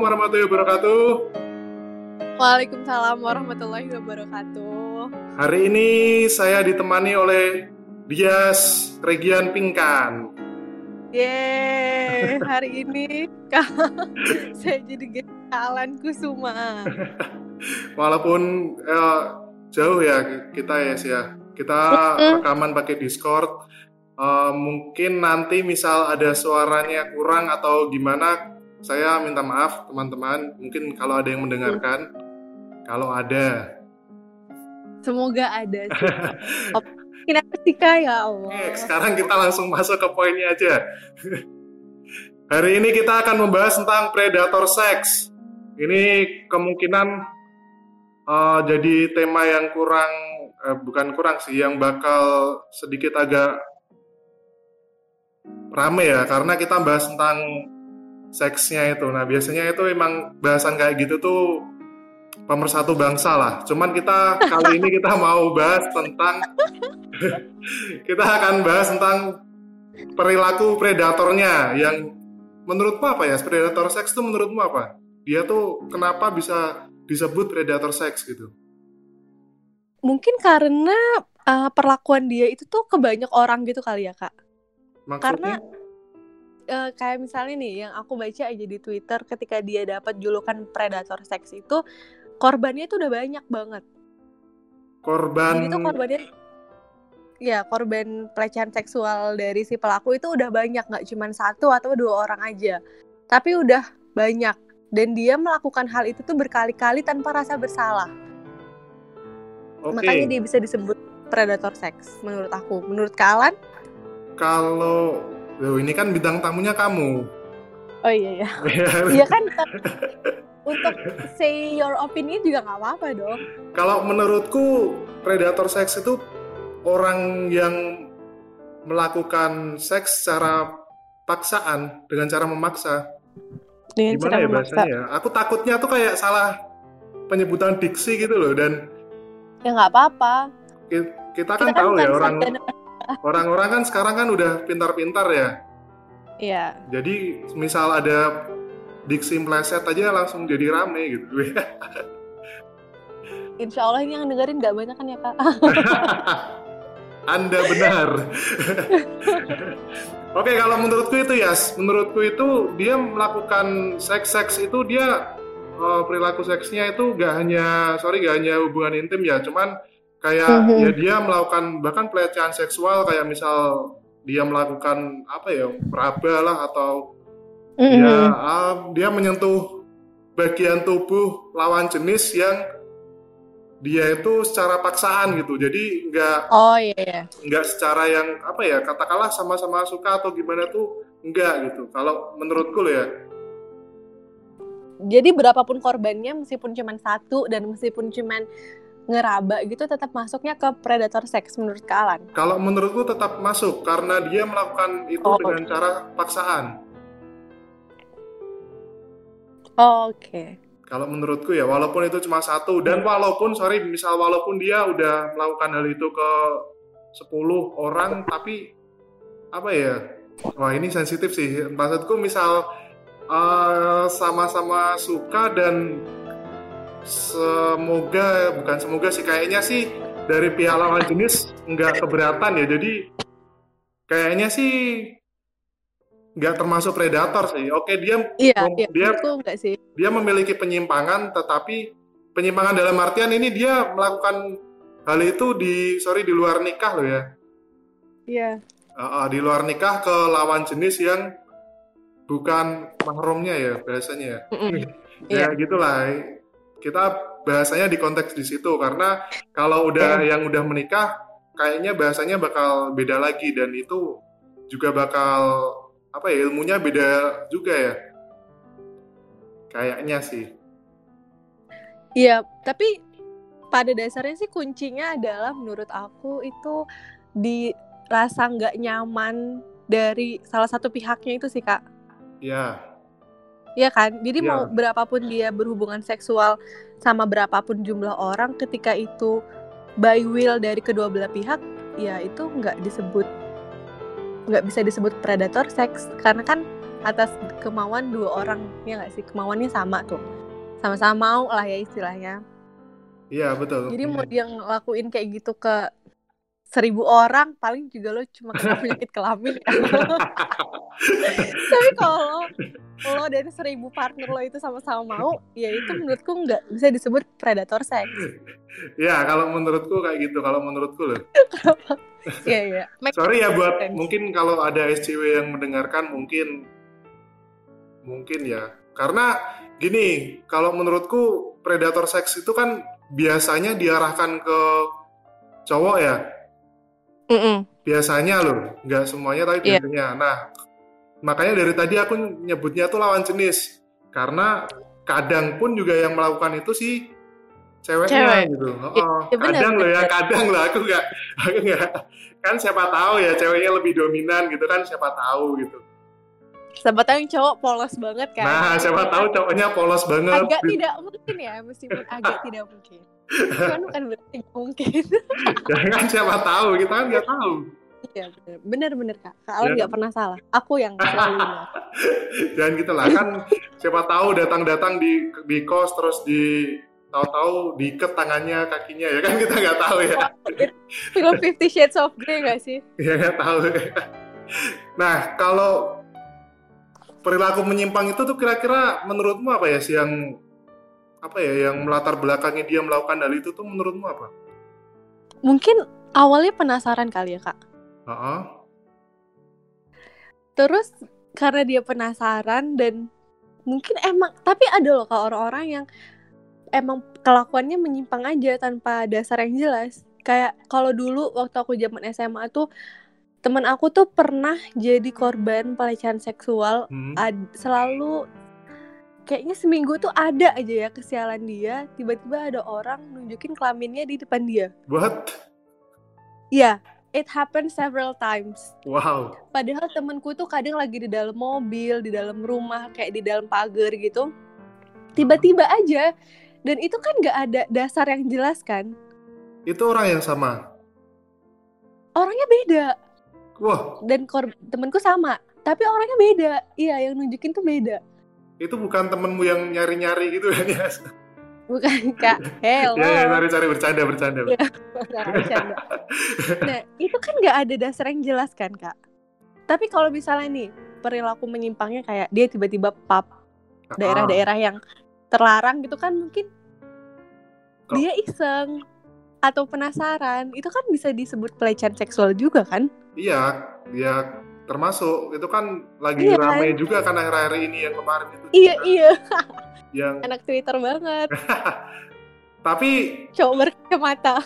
warahmatullahi wabarakatuh. Waalaikumsalam warahmatullahi wabarakatuh. Hari ini saya ditemani oleh Dias Regian Pingkan. Yeay, hari ini saya jadi Alan Kusuma. Walaupun eh, jauh ya kita ya sih ya. Kita rekaman pakai Discord. Eh, mungkin nanti misal ada suaranya kurang atau gimana, saya minta maaf teman-teman. Mungkin kalau ada yang mendengarkan, kalau ada. Semoga ada. Kenapa sih ya Allah? Oke, sekarang kita langsung masuk ke poinnya aja. Hari ini kita akan membahas tentang predator seks. Ini kemungkinan uh, jadi tema yang kurang, uh, bukan kurang sih, yang bakal sedikit agak rame ya, karena kita bahas tentang seksnya itu. Nah biasanya itu emang bahasan kayak gitu tuh pemersatu bangsa lah. Cuman kita kali ini kita mau bahas tentang kita akan bahas tentang perilaku predatornya yang menurutmu apa ya? Predator seks itu menurutmu apa? Dia tuh kenapa bisa disebut predator seks gitu? Mungkin karena uh, perlakuan dia itu tuh ke banyak orang gitu kali ya kak. Maksudnya? Karena uh, kayak misalnya nih yang aku baca aja di Twitter ketika dia dapat julukan predator seks itu korbannya itu udah banyak banget. korban Jadi tuh korbannya ya korban pelecehan seksual dari si pelaku itu udah banyak nggak cuma satu atau dua orang aja. Tapi udah banyak dan dia melakukan hal itu tuh berkali-kali tanpa rasa bersalah. Oke. Makanya dia bisa disebut predator seks menurut aku. Menurut Kalan? Kalau Loh, ini kan bidang tamunya kamu. Oh iya ya. Iya kan untuk say your opinion juga nggak apa-apa dong. Kalau menurutku predator seks itu orang yang melakukan seks secara paksaan dengan cara memaksa. Dengan Gimana cara ya memaksa. bahasanya? ya? Aku takutnya tuh kayak salah penyebutan diksi gitu loh dan Ya nggak apa-apa. ki- kita Kita kan tahu ya orang. Orang-orang kan sekarang kan udah pintar-pintar ya. Iya. Jadi misal ada diksi meleset aja langsung jadi rame gitu. Insya Allah ini yang dengerin nggak banyak kan ya kak? Anda benar. Oke, kalau menurutku itu ya, menurutku itu dia melakukan seks-seks itu dia eh, perilaku seksnya itu gak hanya, sorry gak hanya hubungan intim ya, cuman kayak Mhm. ya dia melakukan bahkan pelecehan seksual kayak misal dia melakukan apa ya meraba lah atau dia Mhm. ah, dia menyentuh bagian tubuh lawan jenis yang dia itu secara paksaan gitu jadi nggak Oh iya. iya. nggak secara yang apa ya katakanlah sama-sama suka atau gimana tuh enggak gitu kalau menurutku loh ya Jadi berapapun korbannya meskipun cuma satu dan meskipun cuma ngeraba gitu tetap masuknya ke predator seks menurut Kak Alan. kalau menurutku tetap masuk karena dia melakukan itu Oh. dengan cara paksaan Oh, Oke. kalau menurutku ya walaupun itu cuma satu dan walaupun sorry misal walaupun dia udah melakukan hal itu ke 10 orang tapi apa ya wah ini sensitif sih maksudku misal eh, sama-sama suka dan semoga bukan semoga sih kayaknya sih dari pihak lawan jenis nggak keberatan ya jadi kayaknya sih nggak termasuk predator sih oke dia Iya, Oh, iya. dia- enggak sih. dia memiliki penyimpangan tetapi penyimpangan dalam artian ini dia melakukan hal itu di sorry di luar nikah loh ya Iya. Uh, uh, di luar nikah ke lawan jenis yang bukan mahramnya ya bahasanya ya ya Iya. gitulah kita bahasanya di konteks di situ karena kalau udah yang udah menikah kayaknya bahasanya bakal beda lagi dan itu juga bakal apa ya ilmunya beda juga ya. Kayaknya sih. Iya, tapi pada dasarnya sih kuncinya adalah menurut aku itu di rasa nggak nyaman dari salah satu pihaknya itu sih kak. ya Iya kan? Jadi Iya. mau berapapun dia berhubungan seksual sama berapapun jumlah orang ketika itu by will dari kedua belah pihak, ya itu nggak disebut nggak bisa disebut predator seks karena kan atas kemauan dua orang ya nggak sih kemauannya sama tuh sama-sama mau lah ya istilahnya Iya betul. jadi mau dia ngelakuin kayak gitu ke seribu orang paling juga lo cuma kena penyakit kelamin tapi kalau lo dan seribu partner lo itu sama-sama mau ya itu menurutku nggak bisa disebut predator seks Ya kalau menurutku kayak gitu. Kalau menurutku loh. Iya iya Make Sorry ya buat sense. mungkin kalau ada SCW yang mendengarkan mungkin mungkin ya. Karena gini, kalau menurutku predator seks itu kan biasanya diarahkan ke cowok ya. Mm-mm. Biasanya loh, nggak semuanya tapi Iya. biasanya. Nah, makanya dari tadi aku nyebutnya tuh lawan jenis. Karena kadang pun juga yang melakukan itu sih ceweknya Cewek. gitu. Oh, iya benar, kadang loh ya, kadang loh aku nggak, aku nggak. Kan siapa tahu ya ceweknya lebih dominan gitu kan siapa tahu gitu. Siapa tahu yang cowok polos banget kan? Nah, siapa tahu cowoknya polos banget. agak tidak mungkin ya meskipun agak tidak mungkin. Kan bukan berarti mungkin. Jangan siapa tahu, kita kan nggak tahu. iya benar. Benar benar kak. Kak Alan Ya. nggak pernah salah. Aku yang selalu benar Jangan gitu lah kan siapa tahu datang-datang di di kos terus di tahu-tahu diikat tangannya kakinya ya kan? Kita nggak tahu ya. Film Fifty Shades of Grey nggak sih? Ya nggak tahu. Nah kalau perilaku menyimpang itu tuh kira-kira menurutmu apa ya sih yang apa ya yang melatar belakangi dia melakukan hal itu tuh menurutmu apa? mungkin awalnya penasaran kali ya kak Heeh. terus karena dia penasaran dan mungkin emang tapi ada loh kak orang-orang yang emang kelakuannya menyimpang aja tanpa dasar yang jelas kayak kalau dulu waktu aku zaman SMA tuh temen aku tuh pernah jadi korban pelecehan seksual Hmm. ad- selalu kayaknya seminggu tuh ada aja ya kesialan dia tiba-tiba ada orang nunjukin kelaminnya di depan dia What? Iya, it happened several times Wow. padahal temenku tuh kadang lagi di dalam mobil di dalam rumah kayak di dalam pagar gitu tiba-tiba aja dan itu kan nggak ada dasar yang jelas kan Itu orang yang sama. orangnya beda Wah, dan kor- temenku sama tapi orangnya beda. Iya yang nunjukin tuh beda. Itu bukan temenmu yang nyari-nyari gitu kan ya? bukan kak. Hello Ya, ya, cari-cari bercanda, bercanda. Iya. Nggak, bercanda. nah itu kan nggak ada dasar yang jelas kan kak? Tapi kalau misalnya nih perilaku menyimpangnya kayak dia tiba-tiba pap Ah, daerah-daerah yang terlarang gitu kan mungkin dia iseng atau penasaran. Itu kan bisa disebut pelecehan seksual juga kan Iya, ya termasuk itu kan lagi Iya, ramai juga kan akhir-akhir ini yang kemarin itu. iya iya Yang anak Twitter banget tapi cowok berkacamata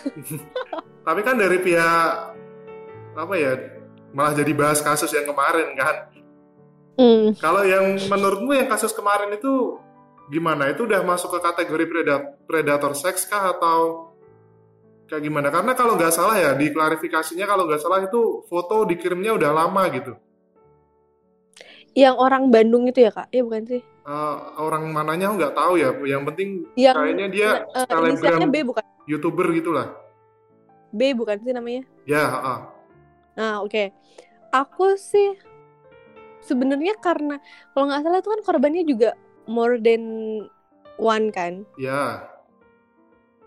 tapi kan dari pihak apa ya malah jadi bahas kasus yang kemarin kan. hmm. Kalau yang menurutmu yang kasus kemarin itu gimana? Itu udah masuk ke kategori predator, predator seks kah atau kayak gimana? Karena kalau nggak salah ya di klarifikasinya kalau nggak salah itu foto dikirimnya udah lama gitu. yang orang Bandung itu ya kak iya bukan sih Eh, orang mananya nggak tahu ya. Yang penting yang kayaknya dia eh, selebgram B bukan youtuber gitulah. B bukan sih namanya Ya, ah. Nah, oke. Aku sih sebenarnya karena kalau nggak salah itu kan korbannya juga more than one kan. ya,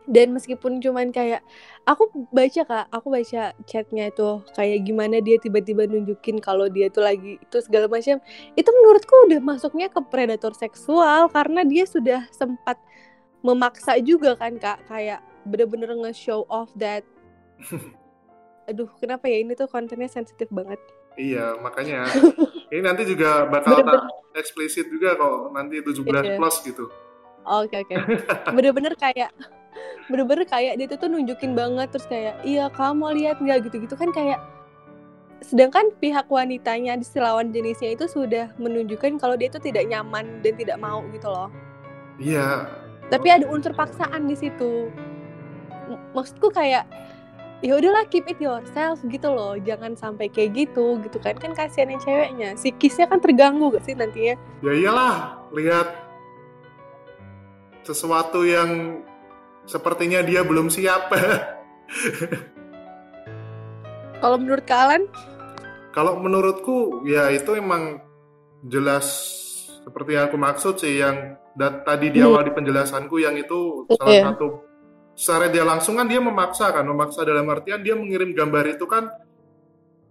Dan meskipun cuman kayak aku baca Kak, aku baca chatnya itu kayak gimana dia tiba-tiba nunjukin kalau dia tuh lagi itu segala macam. Itu menurutku udah masuknya ke predator seksual karena dia sudah sempat memaksa juga kan Kak, kayak bener-bener nge-show off that Aduh, kenapa ya ini tuh kontennya sensitif banget. iya makanya ini nanti juga bakal tak eksplisit juga kok nanti 17 Iya. plus gitu. Oke oke. Bener-bener kayak bener-bener kayak dia tuh, tuh nunjukin banget terus kayak iya kamu lihat nggak? Gitu-gitu kan kayak sedangkan pihak wanitanya di si lawan jenisnya itu sudah menunjukkan kalau dia itu tidak nyaman dan tidak mau gitu loh. Iya, Tapi ada unsur paksaan di situ. M- Maksudku kayak ya udahlah keep it yourself gitu loh. Jangan sampai kayak gitu gitu kan. Kan kasihan yang ceweknya. Psikisnya kan terganggu gak sih nantinya? Ya iyalah lihat sesuatu yang sepertinya dia belum siap. kalau menurut kalian Kalau menurutku ya itu emang jelas seperti yang aku maksud sih yang dat- tadi di Hmm. awal di penjelasanku yang itu salah Iya. satu secara dia langsung kan dia memaksa kan memaksa dalam artian dia mengirim gambar itu kan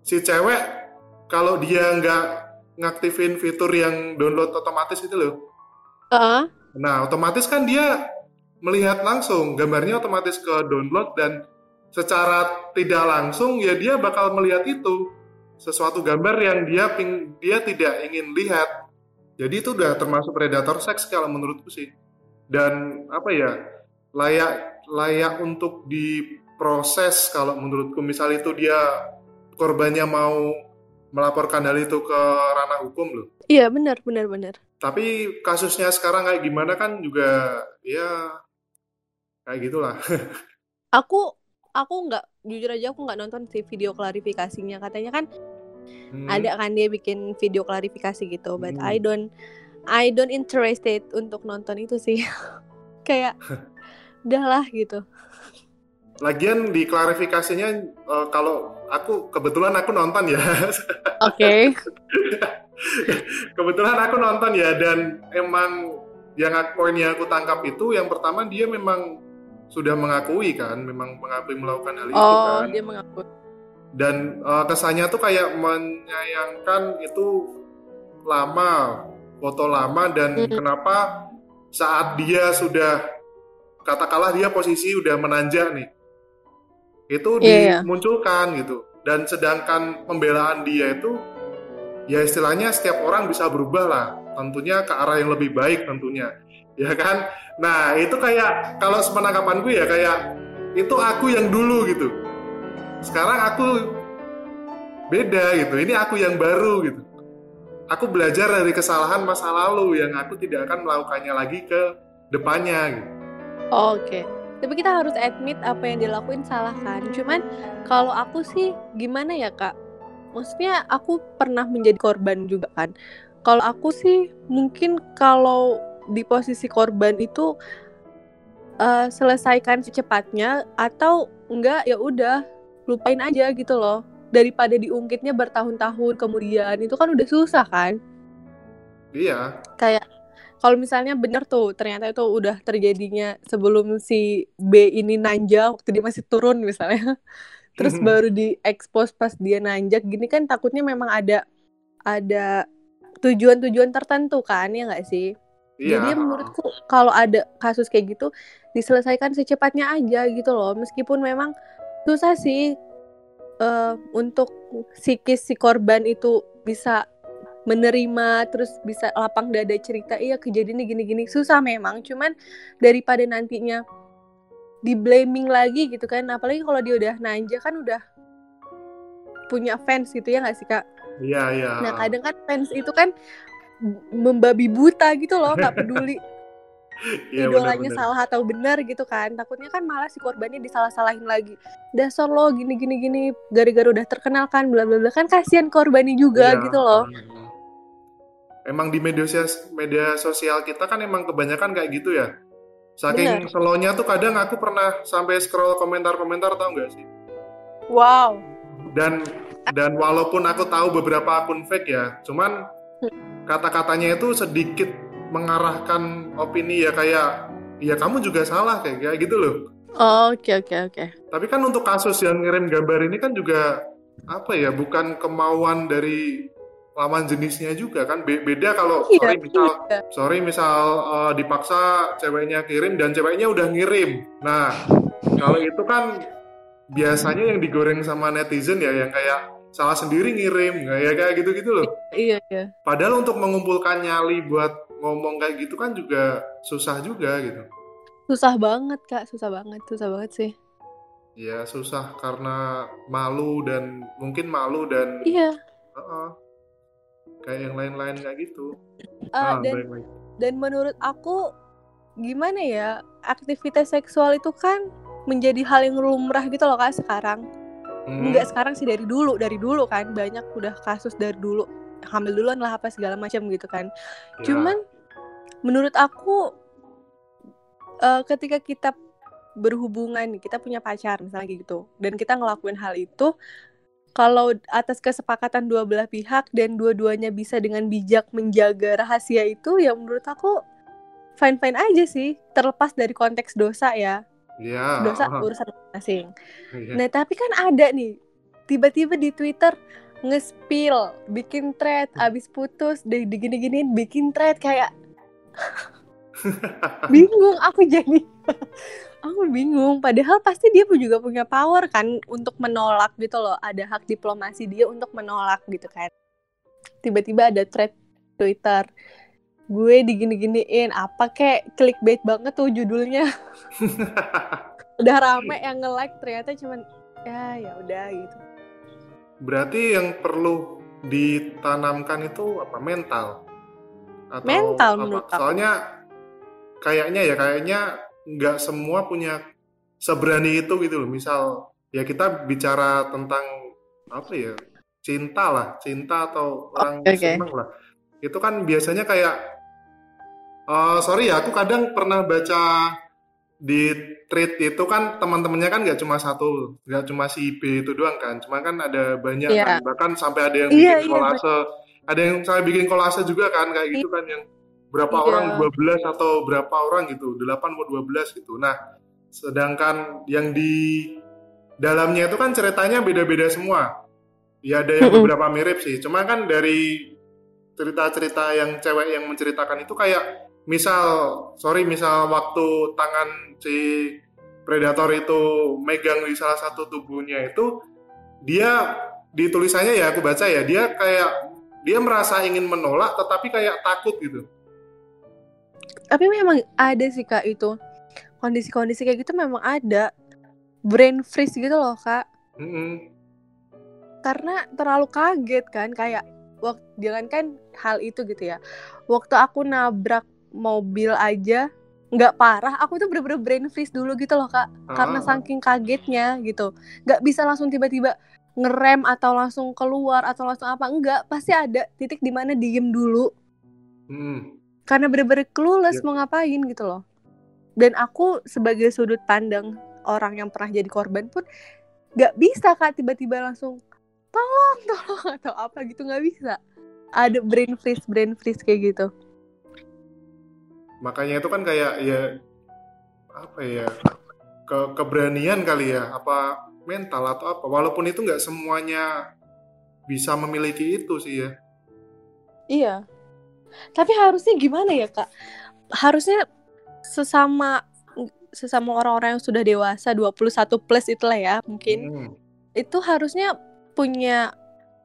si cewek kalau dia nggak ngaktifin fitur yang download otomatis itu loh Heeh. Nah, otomatis kan dia melihat langsung, gambarnya otomatis ke download dan secara tidak langsung ya dia bakal melihat itu sesuatu gambar yang dia ping, dia tidak ingin lihat. Jadi itu udah termasuk predator seks kalau menurutku sih. Dan apa ya layak layak untuk diproses kalau menurutku misal itu dia korbannya mau melaporkan hal itu ke ranah hukum loh. Iya benar benar benar. Tapi kasusnya sekarang kayak gimana kan juga ya kayak gitulah. Aku aku nggak jujur aja aku nggak nonton sih video klarifikasinya katanya kan Hmm. ada kan dia bikin video klarifikasi gitu but Hmm. I don't I don't interested untuk nonton itu sih kayak udahlah gitu Lagian di klarifikasinya eh, kalau aku kebetulan aku nonton ya. oke kebetulan aku nonton ya dan emang yang aku- poin yang aku tangkap itu yang pertama dia memang sudah mengakui kan, memang mengakui melakukan hal itu oh kan. dia mengaku dan eh, kesannya tuh kayak menyayangkan itu lama foto lama dan Mm. kenapa saat dia sudah katakanlah dia posisi udah menanjak nih itu Iya, iya. dimunculkan gitu dan sedangkan pembelaan dia itu ya istilahnya setiap orang bisa berubah lah tentunya ke arah yang lebih baik tentunya ya kan? Nah itu kayak kalau sepenangkapanku ya kayak itu aku yang dulu gitu. Sekarang aku beda gitu. Ini aku yang baru gitu. Aku belajar dari kesalahan masa lalu yang aku tidak akan melakukannya lagi ke depannya gitu. Oke. Tapi kita harus admit apa yang dilakuin salah kan? Cuman kalau aku sih gimana ya kak? Maksudnya aku pernah menjadi korban juga kan? Kalau aku sih mungkin kalau di posisi korban itu eh, selesaikan secepatnya atau enggak ya udah lupain aja gitu loh. Daripada diungkitnya bertahun-tahun kemudian itu kan udah susah kan? Iya. Kayak kalau misalnya bener tuh ternyata itu udah terjadinya sebelum si B ini nanjak waktu dia masih turun misalnya. Terus Mhm. baru diekspos pas dia nanjak gini kan takutnya memang ada ada tujuan-tujuan tertentu kan ya nggak sih iya. Jadi menurutku kalau ada kasus kayak gitu diselesaikan secepatnya aja gitu loh. Meskipun memang susah sih eh, untuk psikis si korban itu bisa menerima terus bisa lapang dada cerita iya kejadiannya gini-gini. Susah memang cuman daripada nantinya di blaming lagi gitu kan apalagi kalau dia udah nanja kan udah punya fans gitu ya nggak sih kak? Iya iya. Nah kadang kan fans itu kan membabi buta gitu loh, nggak peduli Iya, idolanya benar-benar. salah atau benar gitu kan. Takutnya kan malah si korbannya disalah-salahin lagi. Dasar lo gini gini gini gara-gara udah terkenal kan bla bla bla kan kasihan korbannya juga Iya. gitu loh. Emang di media sosial, media sosial kita kan emang kebanyakan kayak gitu ya. Saking Bener. slow-nya tuh kadang aku pernah sampai scroll komentar-komentar tau nggak sih? Wow. Dan dan walaupun aku tahu beberapa akun fake ya, cuman kata-katanya itu sedikit mengarahkan opini ya kayak ya kamu juga salah kayak kayak gitu loh. Oke oke oke. Tapi kan untuk kasus yang ngirim gambar ini kan juga apa ya bukan kemauan dari lawan jenisnya juga kan Be- beda kalau Iya. sorry misal iya. sorry misal eh, dipaksa ceweknya kirim dan ceweknya udah ngirim. Nah kalau itu kan biasanya yang digoreng sama netizen ya yang kayak salah sendiri ngirim kayak kayak gitu-gitu loh. Iya iya. Padahal untuk mengumpulkan nyali buat ngomong kayak gitu kan juga susah juga gitu. Susah banget kak, susah banget, susah banget sih. Ya susah karena malu dan mungkin malu dan Iya. Heeh. kayak yang lain-lain kayak gitu. Eh, Ah, dan baik, baik. dan menurut aku gimana ya aktivitas seksual itu kan menjadi hal yang lumrah gitu loh kak sekarang. Hmm, Enggak sekarang sih dari dulu, dari dulu kan. Banyak udah kasus dari dulu. Hamil duluan lah apa segala macam gitu kan. ya. Cuman menurut aku eh, ketika kita berhubungan kita punya pacar misalnya gitu dan kita ngelakuin hal itu kalau atas kesepakatan dua belah pihak dan dua-duanya bisa dengan bijak menjaga rahasia itu ya menurut aku fine fine aja sih. Terlepas dari konteks dosa ya Iya. dosa oh, urusan masing iya. nah tapi kan ada nih tiba-tiba di Twitter nge-spill bikin thread abis putus di digini-giniin bikin thread kayak bingung aku jadi aku bingung. Padahal pasti dia pun juga punya power kan untuk menolak gitu loh. Ada hak diplomasi dia untuk menolak gitu kan. Tiba-tiba ada thread Twitter gue digini-giniin apa kek clickbait banget tuh judulnya udah rame yang nge-like ternyata cuman ya ya udah gitu Berarti yang perlu ditanamkan itu apa? Mental. Atau Mental apa? menurut aku. Soalnya kayaknya ya kayaknya nggak semua punya seberani itu gitu loh. Misal ya kita bicara tentang apa ya? Cinta lah, cinta atau orang oke. seneng lah. Itu kan biasanya kayak eh sorry ya, aku kadang pernah baca di tweet itu kan teman-temannya kan nggak cuma satu, nggak cuma si B itu doang kan, cuma kan ada banyak Iya. kan, bahkan sampai ada yang Iya, bikin iya, kolase, ada yang sampai bikin kolase juga kan kayak gitu kan yang berapa Iya. orang 12 atau berapa orang gitu, 8 atau 12 gitu. Nah, sedangkan yang di dalamnya itu kan ceritanya beda-beda semua. Ya ada yang beberapa mirip sih, cuma kan dari cerita-cerita yang cewek yang menceritakan itu kayak misal sorry misal waktu tangan si predator itu megang di salah satu tubuhnya itu dia di tulisannya ya aku baca ya dia kayak dia merasa ingin menolak tetapi kayak takut gitu. Tapi memang ada sih kak itu. Kondisi-kondisi kayak gitu memang ada. Brain freeze gitu loh kak. Mm-mm. karena terlalu kaget kan kayak waktu jangan kan hal itu gitu ya. Waktu aku nabrak mobil aja nggak parah. Aku tuh bener-bener brain freeze dulu gitu loh kak. Karena Ah. saking kagetnya gitu. Nggak bisa langsung tiba-tiba ngerem atau langsung keluar atau langsung apa. Enggak pasti ada titik di mana diem dulu. Mm. karena bener-bener clueless Ya. mau ngapain gitu loh. Dan aku sebagai sudut pandang orang yang pernah jadi korban pun nggak bisa kak tiba-tiba langsung tolong tolong atau apa gitu. Nggak bisa. Ada brain freeze brain freeze kayak gitu makanya itu kan kayak ya apa ya ke keberanian kali ya apa mental atau apa. Walaupun itu nggak semuanya bisa memiliki itu sih ya. Iya. Tapi harusnya gimana ya kak? Harusnya sesama sesama orang-orang yang sudah dewasa 21 plus itulah ya mungkin. Hmm. itu harusnya punya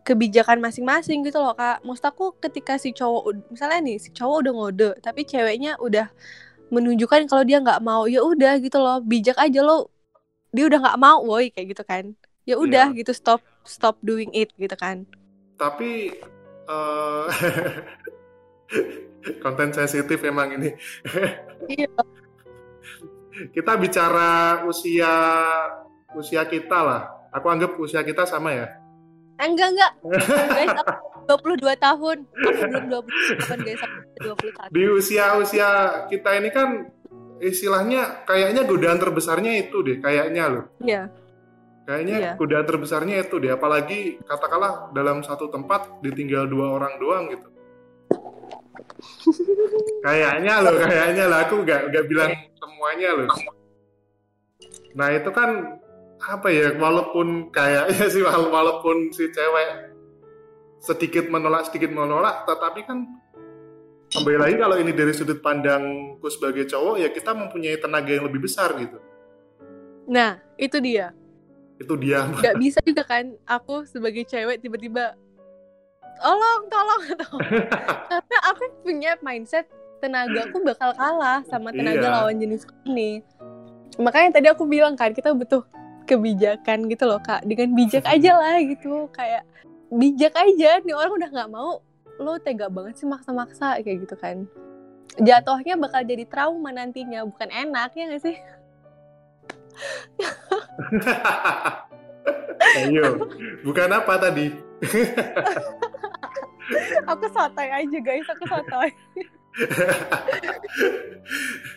kebijakan masing-masing gitu loh kak. Maksud aku ketika si cowok misalnya nih si cowok udah ngode tapi ceweknya udah menunjukkan kalau dia nggak mau ya udah gitu loh. Bijak aja lo dia udah nggak mau woi kayak gitu kan. Ya udah gitu stop stop doing it gitu kan. Tapi eh konten sensitif emang ini. Iya. Kita bicara usia usia kita lah. Aku anggap usia kita sama ya enggak enggak. Guys aku 22 tahun. Aku belum 20 tahun guys. Aku 21 di usia usia kita ini kan istilahnya kayaknya godaan terbesarnya itu deh kayaknya loh. Iya. Kayaknya Iya. godaan terbesarnya itu deh apalagi katakanlah dalam satu tempat ditinggal dua orang doang gitu. Kayaknya loh kayaknya lah. Aku nggak nggak bilang semuanya loh. Nah itu kan apa ya walaupun kayaknya sih wala- walaupun si cewek sedikit menolak sedikit menolak tetapi kan kembali lagi kalau ini dari sudut pandangku sebagai cowok ya kita mempunyai tenaga yang lebih besar gitu. Nah itu dia. Itu dia. Nggak bisa juga kan aku sebagai cewek tiba-tiba tolong tolong. Karena aku punya mindset tenagaku bakal kalah sama tenaga Iya. lawan jenis ini. Makanya tadi aku bilang kan kita butuh kebijakan gitu loh kak. Dengan bijak aja lah gitu. Kayak bijak aja. Nih orang udah nggak mau lo tega banget sih maksa-maksa kayak gitu kan. Jatuhnya bakal jadi trauma nantinya bukan enak ya gak sih? Ayo, bukan apa tadi? aku sotoy aja guys. Aku sotoy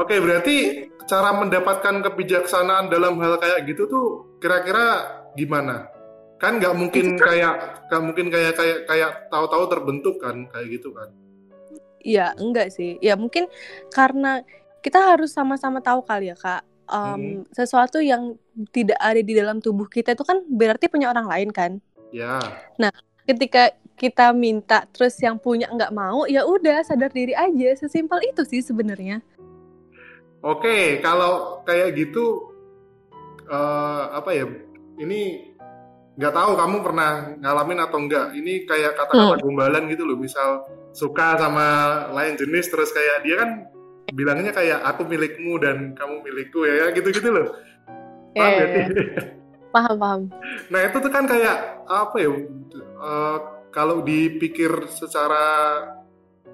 Oke, berarti cara mendapatkan kebijaksanaan dalam hal kayak gitu tuh kira-kira gimana? kan nggak mungkin kayak nggak mungkin kayak kayak kayak tahu-tahu terbentuk kan kayak gitu kan Iya, enggak sih. Ya mungkin karena kita harus sama-sama tahu kali ya, Kak. Um, Sesuatu yang tidak ada di dalam tubuh kita itu kan berarti punya orang lain kan. ya Ketika kita minta terus yang punya nggak mau, ya udah sadar diri aja. Sesimpel itu sih sebenarnya. oke kalau kayak gitu eh, apa ya ini nggak tahu kamu pernah ngalamin atau enggak ini kayak kata-kata gombalan gitu loh misal suka sama lain jenis terus kayak dia kan bilangnya kayak aku milikmu dan kamu milikku ya gitu-gitu loh Paham sih? Paham, paham. Nah itu tuh kan kayak apa ya? eh, kalau dipikir secara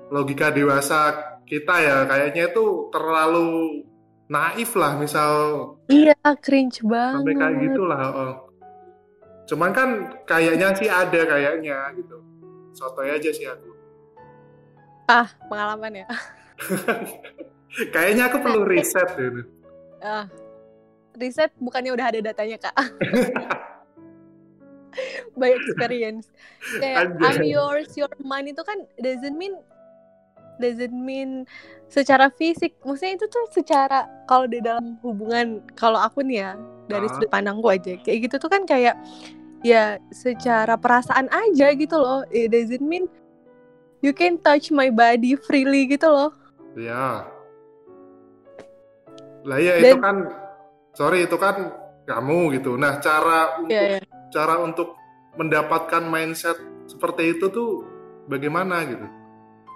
logika dewasa kita ya kayaknya itu terlalu naif lah misal Iya, cringe sampai kayak banget. gitu lah. oh. Cuman kan kayaknya sih ada kayaknya gitu. Sotoy aja sih aku. Ah, pengalaman ya. Kayaknya aku perlu riset gitu. Ah, riset bukannya udah ada datanya, Kak. By experience. Kayak Anjay. I'm yours, your mine itu kan doesn't mean doesn't mean secara fisik. Maksudnya itu tuh secara kalau di dalam hubungan kalau aku nih ya dari Ah. sudut pandangku aja kayak gitu tuh kan kayak ya secara perasaan aja gitu loh. It doesn't mean you can touch my body freely gitu loh. Ya. Lah ya itu kan sorry itu kan kamu gitu. Nah, cara untuk Iya, iya. Cara untuk mendapatkan mindset seperti itu tuh bagaimana gitu?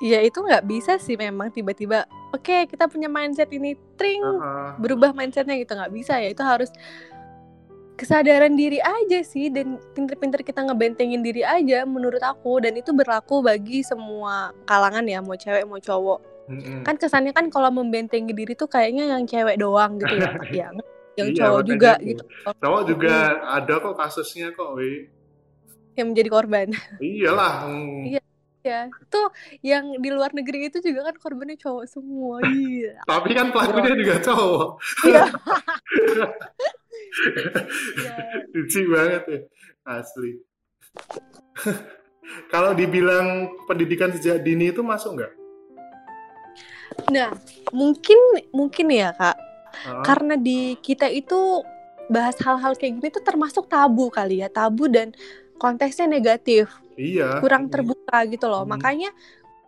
Ya itu nggak bisa sih memang tiba-tiba oke kita punya mindset ini tring Aha. berubah mindsetnya gitu nggak bisa ya itu harus kesadaran diri aja sih dan pinter-pinter kita ngebentengin diri aja menurut aku dan itu berlaku bagi semua kalangan ya mau cewek mau cowok Mm-mm. kan kesannya kan kalau membentengi diri tuh kayaknya yang cewek doang gitu ya ya yang Iya, cowok juga itu. gitu Cowok juga ada kok kasusnya kok, weh. yang menjadi korban Iyalah. mm. Iya. ya tuh yang di luar negeri itu juga kan korbannya cowok semua iya Tapi kan pelakunya juga cowok. Iya. Iya. Lucu banget ya, asli. Kalau dibilang pendidikan sejak dini itu masuk nggak? Nah, mungkin mungkin ya kak, Karena di kita itu bahas hal-hal kayak gini tuh termasuk tabu kali ya, tabu dan konteksnya negatif, Iya. kurang terbuka gitu loh. Hmm. Makanya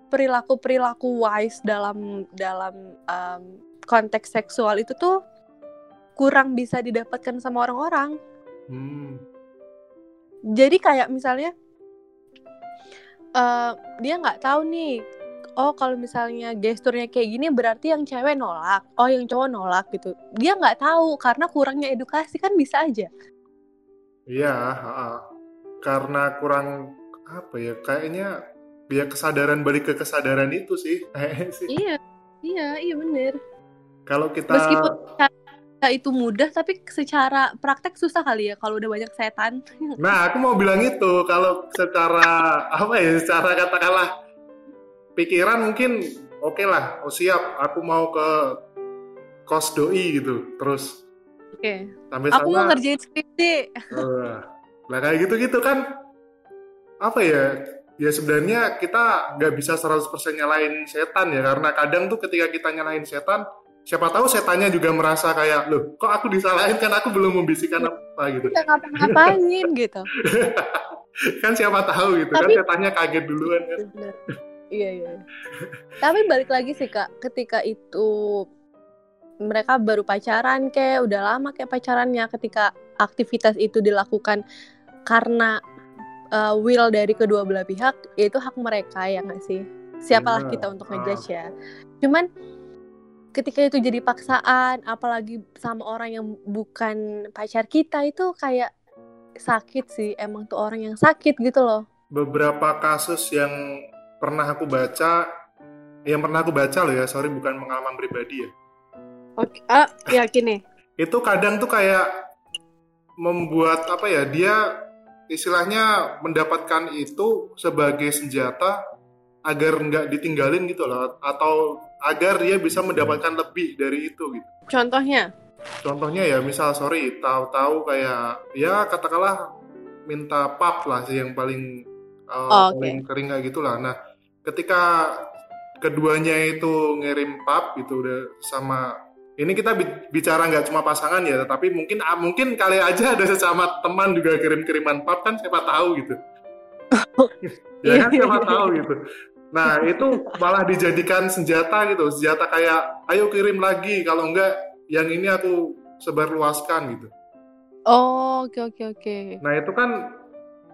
perilaku-perilaku wise dalam dalam um, konteks seksual itu tuh kurang bisa didapatkan sama orang-orang. Hmm. Jadi kayak misalnya eh dia nggak tahu nih, oh kalau misalnya gesturnya kayak gini berarti yang cewek nolak, oh yang cowok nolak gitu. Dia nggak tahu karena kurangnya edukasi kan bisa aja. Iya, karena kurang apa ya? Kayaknya ya kesadaran balik ke kesadaran itu sih. Iya, iya, iya bener. Kalau kita Meskipun itu mudah, tapi secara praktek susah kali ya kalau udah banyak setan. Nah, aku mau bilang itu kalau secara apa ya, secara katakanlah pikiran mungkin oke lah, oh siap, aku mau ke kos doi gitu, terus Oke. sampai Aku mau sana, ngerjain skripsi. lah kayak gitu-gitu kan, apa ya, ya sebenarnya kita nggak bisa 100% nyalain setan ya, karena kadang tuh ketika kita nyalain setan, siapa tahu setannya juga merasa kayak, loh, kok aku disalahin kan aku belum membisikkan apa gitu. Udah ngapa-ngapain gitu. kan siapa tahu gitu, kan Tapi- setannya kaget duluan kan. Bener. Iya iya. Tapi balik lagi sih kak, ketika itu mereka baru pacaran kayak udah lama kayak pacarannya, ketika aktivitas itu dilakukan karena uh, will dari kedua belah pihak, ya itu hak mereka ya nggak sih? Siapalah kita untuk Ah. ngejudge ya. Cuman ketika itu jadi paksaan, apalagi sama orang yang bukan pacar kita itu kayak sakit sih. Emang tuh orang yang sakit gitu loh. beberapa kasus yang pernah aku baca yang pernah aku baca loh ya sorry bukan pengalaman pribadi ya Oke, ah, yakin nih. itu kadang tuh kayak membuat apa ya dia istilahnya mendapatkan itu sebagai senjata agar nggak ditinggalin gitu loh atau agar dia bisa mendapatkan lebih dari itu gitu Contohnya? contohnya ya misal sorry tahu-tahu kayak ya katakanlah minta pap lah sih yang paling uh, Oh, oke. paling kering kayak gitulah. Nah, ketika keduanya itu ngirim pap gitu udah sama ini kita bi- bicara nggak cuma pasangan ya, tapi mungkin ah, mungkin kali aja ada sesama teman juga kirim-kiriman pap kan siapa tahu gitu. ya kan siapa tahu gitu. Nah, itu malah dijadikan senjata gitu, senjata kayak ayo kirim lagi kalau enggak yang ini aku sebarluaskan gitu. Oh, oke oke oke. Nah itu kan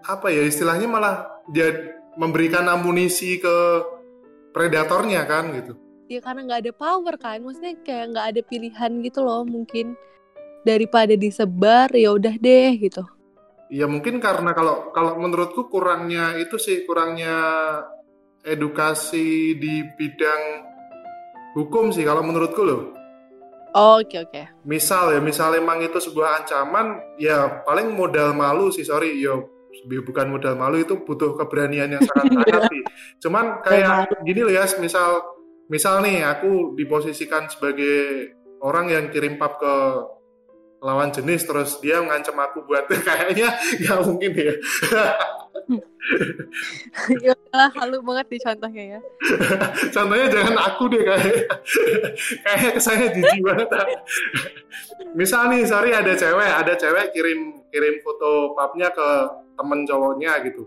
apa ya istilahnya malah dia memberikan amunisi ke predatornya kan gitu. Ya karena nggak ada power kan, maksudnya kayak nggak ada pilihan gitu loh mungkin daripada disebar ya udah deh gitu. Ya mungkin karena kalau kalau menurutku kurangnya itu sih kurangnya edukasi di bidang hukum sih kalau menurutku loh. Oh, Oke oke. Misal ya misal emang itu sebuah ancaman ya paling modal malu sih sorry yo bukan modal malu itu butuh keberanian yang sangat sangat sih. Cuman kayak gini loh ya misal misal nih aku diposisikan sebagai orang yang kirim pap ke lawan jenis terus dia mengancam aku buat kayaknya nggak mungkin ya ya udahlah, halu banget di contohnya ya. contohnya jangan aku deh kayak kayak kesannya jijik banget misal nih sorry ada cewek ada cewek kirim kirim foto papnya ke temen cowoknya gitu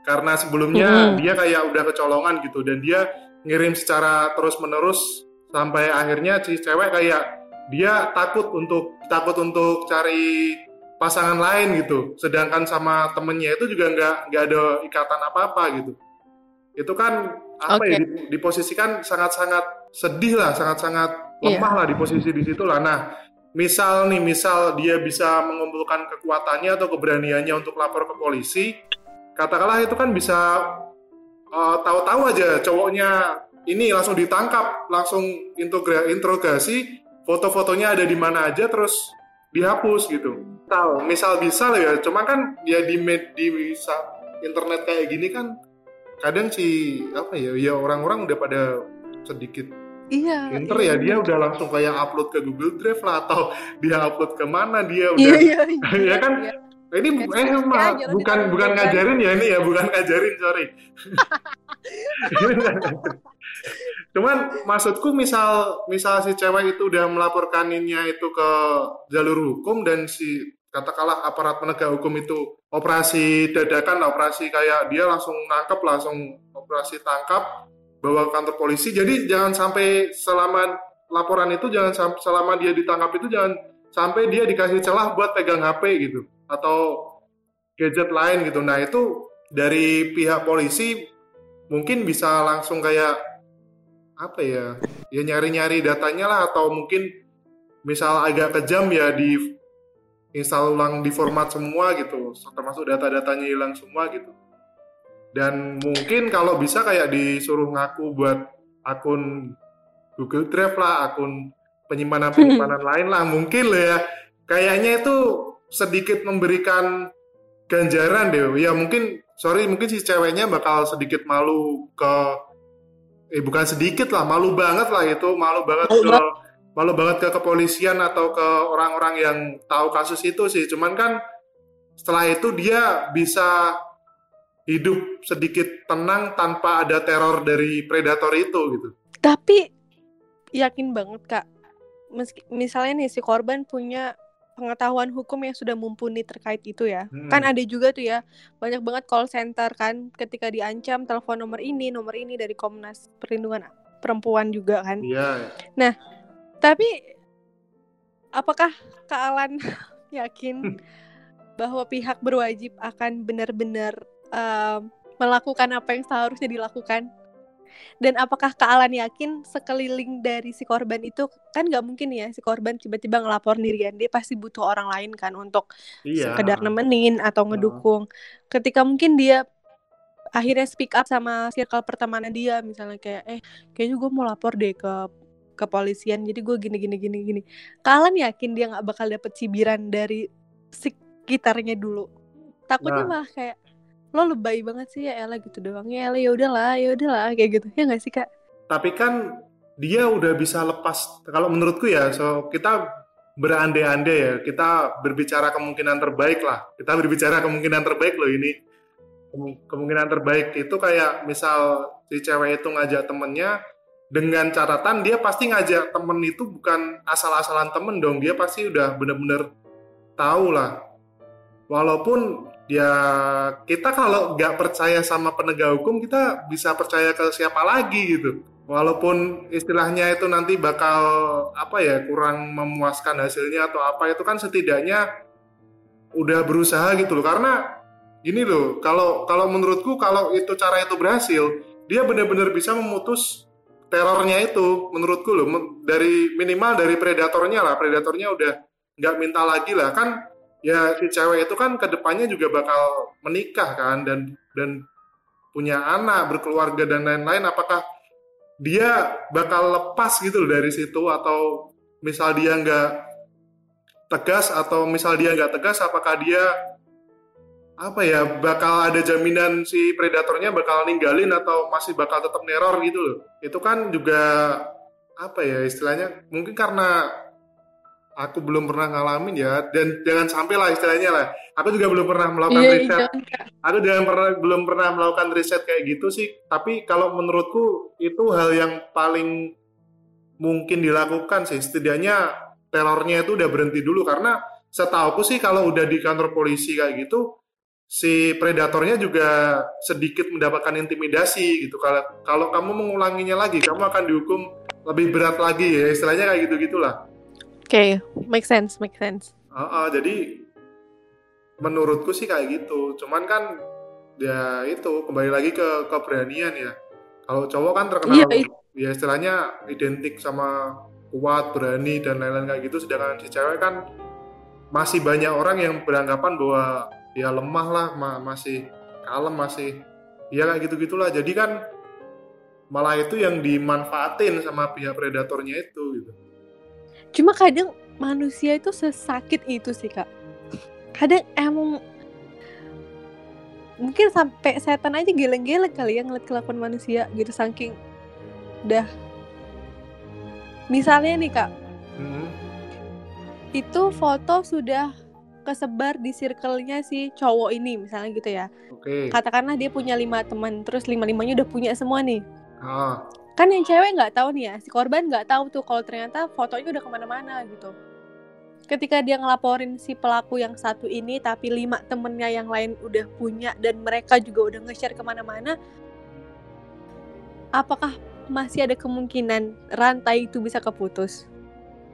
karena sebelumnya Mhm. dia kayak udah kecolongan gitu dan dia ngirim secara terus menerus sampai akhirnya si cewek kayak dia takut untuk takut untuk cari pasangan lain gitu sedangkan sama temennya itu juga nggak nggak ada ikatan apa apa gitu itu kan apa Oke. ya di- diposisikan sangat-sangat sedih lah sangat-sangat Iya. lemah lah di posisi di situ lah nah misal nih misal dia bisa mengumpulkan kekuatannya atau keberaniannya untuk lapor ke polisi katakanlah itu kan bisa eh, tahu-tahu aja cowoknya ini langsung ditangkap langsung integra- interogasi foto-fotonya ada di mana aja terus dihapus gitu. Tahu misal bisa loh ya cuma kan ya di med di internet kayak gini kan kadang si apa ya ya orang-orang udah pada sedikit Iya. pinter iya, ya dia udah langsung kayak upload ke Google Drive lah atau dia upload ke mana dia Iya udah iya iya. Ya kan? iya. ini Kayak eh seperti mah bukan bukan ngajarin ya ini ya bukan ngajarin sorry cuman maksudku misal misal si cewek itu udah melaporkaninnya itu ke jalur hukum dan si katakanlah aparat penegak hukum itu operasi dadakan operasi kayak dia langsung nangkep langsung operasi tangkap bawa ke kantor polisi. Jadi jangan sampai selama laporan itu jangan selama dia ditangkap itu jangan sampai dia dikasih celah buat pegang HP gitu atau gadget lain gitu. Nah itu dari pihak polisi mungkin bisa langsung kayak apa ya ya nyari-nyari datanya lah atau mungkin misal agak kejam ya di install ulang di format semua gitu. Termasuk data-datanya hilang semua gitu dan mungkin kalau bisa kayak disuruh ngaku buat akun Google Drive lah akun penyimpanan-penyimpanan lain lah mungkin lah ya. Kayaknya itu sedikit memberikan ganjaran deh ya mungkin sorry mungkin si ceweknya bakal sedikit malu ke eh bukan sedikit lah malu banget lah itu malu banget Malu ke malu banget ke kepolisian atau ke orang-orang yang tahu kasus itu sih. Cuman kan setelah itu dia bisa hidup sedikit tenang tanpa ada teror dari predator itu gitu Tapi yakin banget kak, meski misalnya nih si korban punya pengetahuan hukum yang sudah mumpuni terkait itu ya. Hmm. Kan ada juga tuh ya, banyak banget call center kan ketika diancam telepon nomor ini, nomor ini dari Komnas Perlindungan Perempuan juga kan. iya Tapi apakah Kak Alan yakin bahwa pihak berwajib akan benar-benar em, melakukan apa yang seharusnya dilakukan? Dan apakah Kak Alan yakin sekeliling dari si korban itu kan nggak mungkin ya si korban tiba-tiba ngelapor sendirian dia pasti butuh orang lain kan untuk iya sekedar nemenin atau ngedukung. Ketika mungkin dia akhirnya speak up sama circle pertemanan dia misalnya kayak eh kayaknya gue mau lapor deh ke kepolisian jadi gue gini gini gini gini kalian yakin dia nggak bakal dapet cibiran dari sekitarnya dulu takutnya Nah. malah kayak lo lebay banget sih ya Ella gitu doang. Ya Ella ya udahlah ya udahlah kayak gitu. Ya nggak sih kak? Tapi kan dia udah bisa lepas kalau menurutku ya so kita berandai-andai ya kita berbicara kemungkinan terbaik lah. Kita berbicara kemungkinan terbaik loh ini. Kemungkinan terbaik itu kayak misal si cewek itu ngajak temennya dengan catatan dia pasti ngajak temen itu bukan asal-asalan temen dong. Dia pasti udah bener-bener tahu lah walaupun ya kita kalau nggak percaya sama penegak hukum kita bisa percaya ke siapa lagi gitu. Walaupun istilahnya itu nanti bakal apa ya kurang memuaskan hasilnya atau apa itu kan setidaknya udah berusaha gitu loh. Karena gini loh kalau kalau menurutku kalau itu cara itu berhasil dia benar-benar bisa memutus terornya itu menurutku loh. Dari minimal dari predatornya lah. Predatornya udah nggak minta lagi lah. Kan ya si cewek itu kan ke depannya juga bakal menikah kan dan dan punya anak berkeluarga dan lain-lain. Apakah dia bakal lepas gitu loh dari situ? Atau misal dia nggak tegas atau misal dia nggak tegas apakah dia apa ya bakal ada jaminan si predatornya bakal ninggalin atau masih bakal tetap neror gitu loh? Itu kan juga apa ya istilahnya? Mungkin karena aku belum pernah ngalamin ya dan jangan sampai lah istilahnya lah aku juga belum pernah melakukan iya, riset iya. aku jangan pernah belum pernah melakukan riset kayak gitu sih tapi kalau menurutku itu hal yang paling mungkin dilakukan sih setidaknya terornya itu udah berhenti dulu karena setahu sih kalau udah di kantor polisi kayak gitu si predatornya juga sedikit mendapatkan intimidasi gitu. Kalau kalau kamu mengulanginya lagi, kamu akan dihukum lebih berat lagi ya. Istilahnya kayak gitu gitulah. Oke, okay, make sense, make sense. Uh, uh, jadi menurutku sih kayak gitu. Cuman kan ya itu kembali lagi ke keberanian ya. Kalau cowok kan terkenal yeah, ya istilahnya identik sama kuat, berani dan lain-lain kayak gitu. Sedangkan si cewek kan masih banyak orang yang beranggapan bahwa ya lemah lah ma masih kalem masih ya kayak gitu gitulah jadi kan malah itu yang dimanfaatin sama pihak predatornya itu gitu cuma kadang manusia itu sesakit itu sih kak kadang emang mungkin sampai setan aja geleng-geleng kali ya ngeliat kelakuan manusia gitu saking dah misalnya nih kak hmm. itu foto sudah kesebar di circle-nya si cowok ini misalnya gitu ya. Okay. Katakanlah dia punya lima teman, terus lima limanya udah punya semua nih. Ah. Kan yang cewek nggak tahu nih ya, si korban nggak tahu tuh kalau ternyata fotonya udah ke mana-mana gitu. Ketika dia ngelaporin si pelaku yang satu ini, tapi lima temennya yang lain udah punya dan mereka juga udah nge-share ke mana-mana, apakah masih ada kemungkinan rantai itu bisa keputus?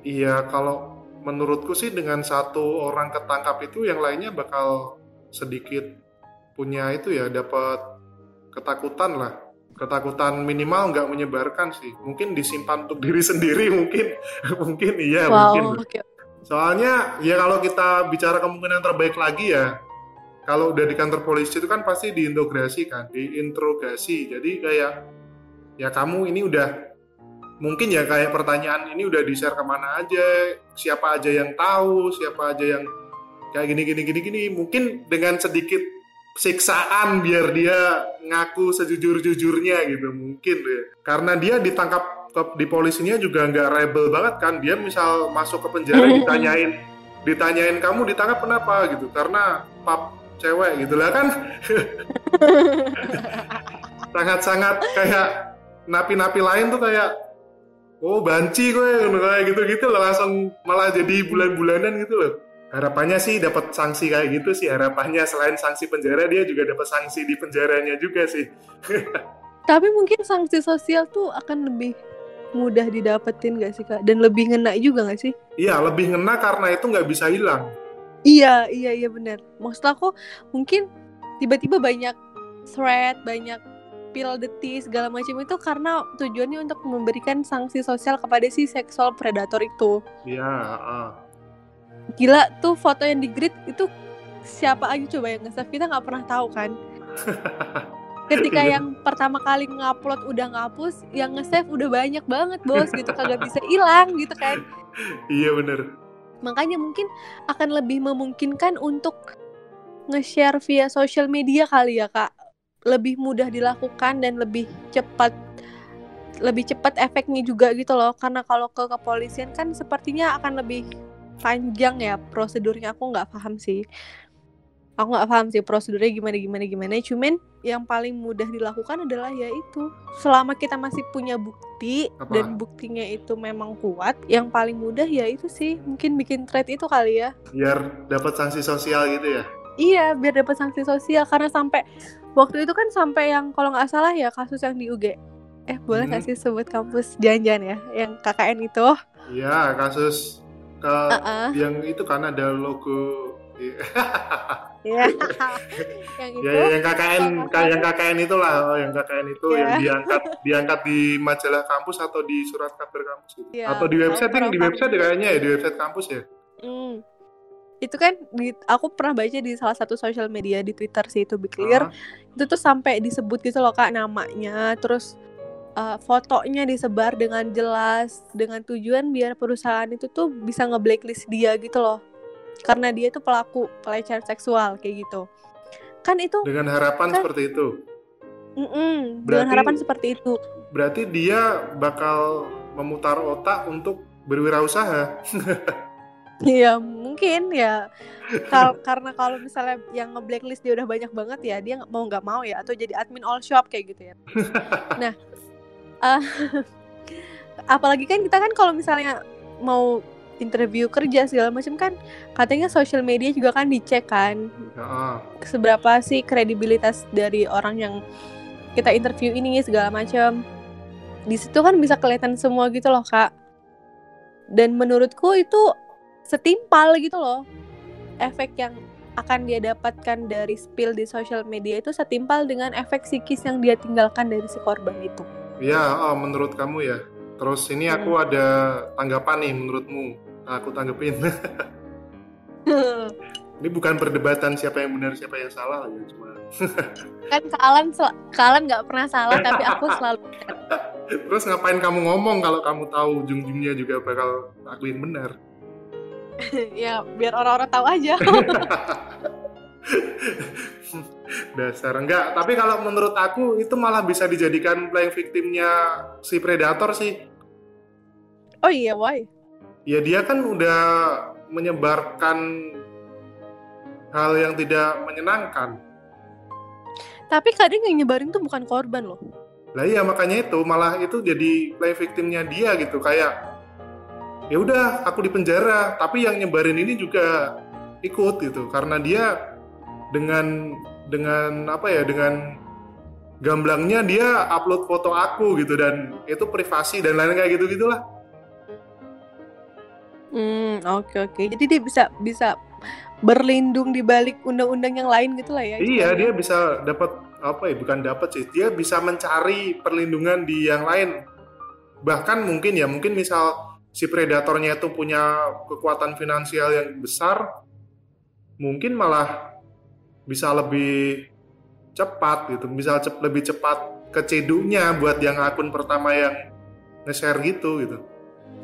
Iya, kalau menurutku sih dengan satu orang ketangkap itu yang lainnya bakal sedikit punya itu ya dapat ketakutan lah ketakutan minimal nggak menyebarkan sih. Mungkin disimpan untuk diri sendiri mungkin. Mungkin iya wow, mungkin. okay. soalnya ya kalau kita bicara kemungkinan terbaik lagi ya kalau udah di kantor polisi itu kan pasti diintegrasi kan diinterogasi jadi kayak ya kamu ini udah mungkin ya kayak pertanyaan ini udah di share ke mana aja siapa aja yang tahu siapa aja yang kayak gini gini gini gini. Mungkin dengan sedikit siksaan biar dia ngaku sejujur jujurnya gitu mungkin ya. Karena dia ditangkap di polisinya juga nggak rebel banget kan. Dia misal masuk ke penjara ditanyain ditanyain kamu ditangkap kenapa? gitu. Karena pap cewek gitu lah kan. Sangat-sangat kayak napi-napi lain tuh kayak oh banci gue kayak gitu-gitu loh. Langsung malah jadi bulan-bulanan gitu loh harapannya sih dapat sanksi kayak gitu sih harapannya selain sanksi penjara dia juga dapat sanksi di penjaranya juga sih tapi mungkin sanksi sosial tuh akan lebih mudah didapetin gak sih kak dan lebih ngena juga gak sih iya lebih ngena karena itu nggak bisa hilang iya iya iya benar maksud aku mungkin tiba-tiba banyak thread banyak spill detik segala macam itu karena tujuannya untuk memberikan sanksi sosial kepada si seksual predator itu. Iya. Uh. Gila tuh foto yang di grid itu siapa aja coba yang nge-save kita nggak pernah tahu kan. Ketika yang pertama kali ngupload udah ngapus, yang nge-save udah banyak banget bos gitu kagak bisa hilang gitu kan. Iya bener. Makanya mungkin akan lebih memungkinkan untuk nge-share via social media kali ya kak lebih mudah dilakukan dan lebih cepat lebih cepat efeknya juga gitu loh karena kalau ke kepolisian kan sepertinya akan lebih panjang ya prosedurnya aku nggak paham sih. Aku nggak paham sih prosedurnya gimana gimana gimana. Cuman yang paling mudah dilakukan adalah ya itu selama kita masih punya bukti Apa? dan buktinya itu memang kuat yang paling mudah ya itu sih mungkin bikin thread itu kali ya. Biar dapat sanksi sosial gitu ya? Iya biar dapat sanksi sosial. Karena sampai waktu itu kan sampai yang kalau nggak salah ya kasus yang di UG eh boleh nggak Hmm. sih sebut kampus jangan-jangan ya yang KKN itu? Iya kasus ke Heeh. yang itu kan ada logo ya yang itu ya yang KKN yang KKN itulah oh, yang KKN itu Ya. yang diangkat diangkat di majalah kampus atau di surat kabar kampus gitu. Ya, atau di website yang di website kayaknya ya di website kampus ya Hmm. Itu kan di, aku pernah baca di salah satu sosial media di Twitter sih itu be clear. Ah, Itu tuh sampai disebut gitu loh Kak namanya, terus uh, fotonya disebar dengan jelas dengan tujuan biar perusahaan itu tuh bisa nge-blacklist dia gitu loh. Karena dia tuh pelaku pelecehan seksual kayak gitu. Kan itu dengan harapan Kan- seperti itu mm-mm, dengan Berarti- harapan seperti itu. berarti dia bakal memutar otak untuk berwirausaha Iya mungkin ya Kal- karena kalau misalnya yang nge-blacklist dia udah banyak banget ya dia mau nggak mau ya atau jadi admin all shop kayak gitu ya. nah, eh, apalagi kan kita kan kalau misalnya mau interview kerja segala macam kan katanya social media juga kan dicek kan Heeh. seberapa sih kredibilitas dari orang yang kita interview ini segala macam. Di situ kan bisa kelihatan semua gitu loh kak. Dan menurutku itu setimpal gitu loh. Efek yang akan dia dapatkan dari spill di social media itu setimpal dengan efek psikis yang dia tinggalkan dari si korban itu. Ya oh, menurut kamu ya terus ini aku Hmm. ada tanggapan nih menurutmu aku tanggepin ini bukan perdebatan siapa yang benar siapa yang salah ya cuma kan kalian kalian nggak pernah salah tapi aku selalu terus ngapain kamu ngomong kalau kamu tahu ujung-ujungnya juga bakal aku yang benar ya biar orang-orang tahu aja. Dasar. Enggak tapi kalau menurut aku itu malah bisa dijadikan playing victimnya si predator sih. Oh iya why? ya dia kan udah menyebarkan hal yang tidak menyenangkan. Tapi kadang yang nyebarin tuh bukan korban loh. lah iya makanya itu malah itu jadi playing victimnya dia gitu. Kayak ya udah aku di penjara tapi yang nyebarin ini juga ikut gitu. Karena dia dengan dengan apa ya dengan gamblangnya dia upload foto aku gitu dan itu privasi dan lain kayak gitu gitulah Hmm, oke oke. Jadi dia bisa bisa berlindung di balik undang-undang yang lain gitu lah ya. iya dia bisa dapat apa ya bukan dapat sih dia bisa mencari perlindungan di yang lain bahkan mungkin ya mungkin misal si predatornya itu punya kekuatan finansial yang besar mungkin malah bisa lebih cepat gitu bisa cep- lebih cepat kecedunya buat yang akun pertama yang nge-share gitu gitu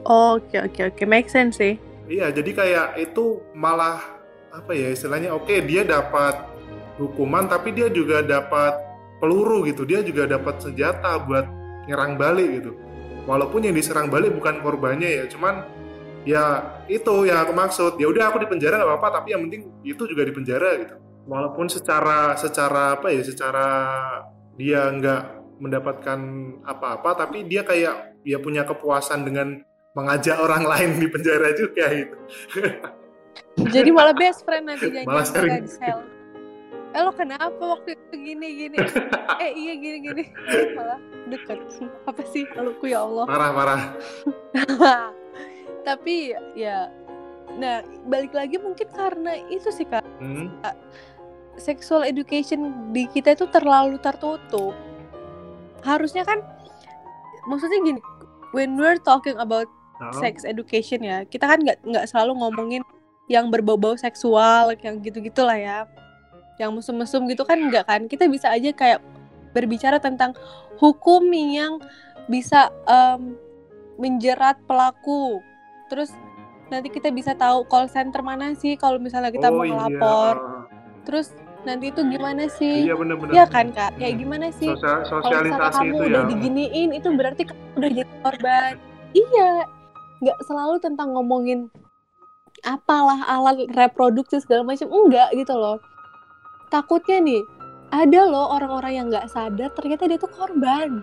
Oke oke oke, make sense sih. Iya, jadi kayak itu malah apa ya istilahnya? Oke, dia dapat hukuman, tapi dia juga dapat peluru gitu. Dia juga dapat senjata buat nyerang balik gitu. Walaupun yang diserang balik bukan korbannya ya, cuman ya itu yang aku maksud. Ya udah aku di penjara nggak apa-apa, tapi yang penting itu juga di penjara gitu. Walaupun secara secara apa ya, secara dia nggak mendapatkan apa-apa, tapi dia kayak ya punya kepuasan dengan mengajak orang lain di penjara juga gitu. Jadi malah best friend nanti jangan Malah sering. sel. Eh lo kenapa waktu itu gini gini? eh iya gini gini. Malah deket. Apa sih maluku ya Allah. Parah parah. Tapi ya, nah balik lagi mungkin karena itu sih kak. Hmm. Sexual education di kita itu terlalu tertutup. Harusnya kan, maksudnya gini. When we're talking about Nah, sex education ya kita kan nggak nggak selalu ngomongin yang berbau-bau seksual yang gitu-gitu lah ya yang mesum-mesum gitu kan nggak kan kita bisa aja kayak berbicara tentang hukum yang bisa em, menjerat pelaku terus nanti kita bisa tahu call center mana sih kalau misalnya kita mau oh, iya. ngelapor terus nanti itu gimana sih? Iya benar-benar. Iya kan kak? Kayak Hmm. gimana sih? Sosial- kalau misalnya sosialisasi kamu itu udah ya. diginiin itu berarti kamu udah jadi korban. Iya. Nggak selalu tentang ngomongin apalah alat reproduksi segala macam. Enggak gitu loh. Takutnya nih ada loh orang-orang yang nggak sadar ternyata dia tuh korban.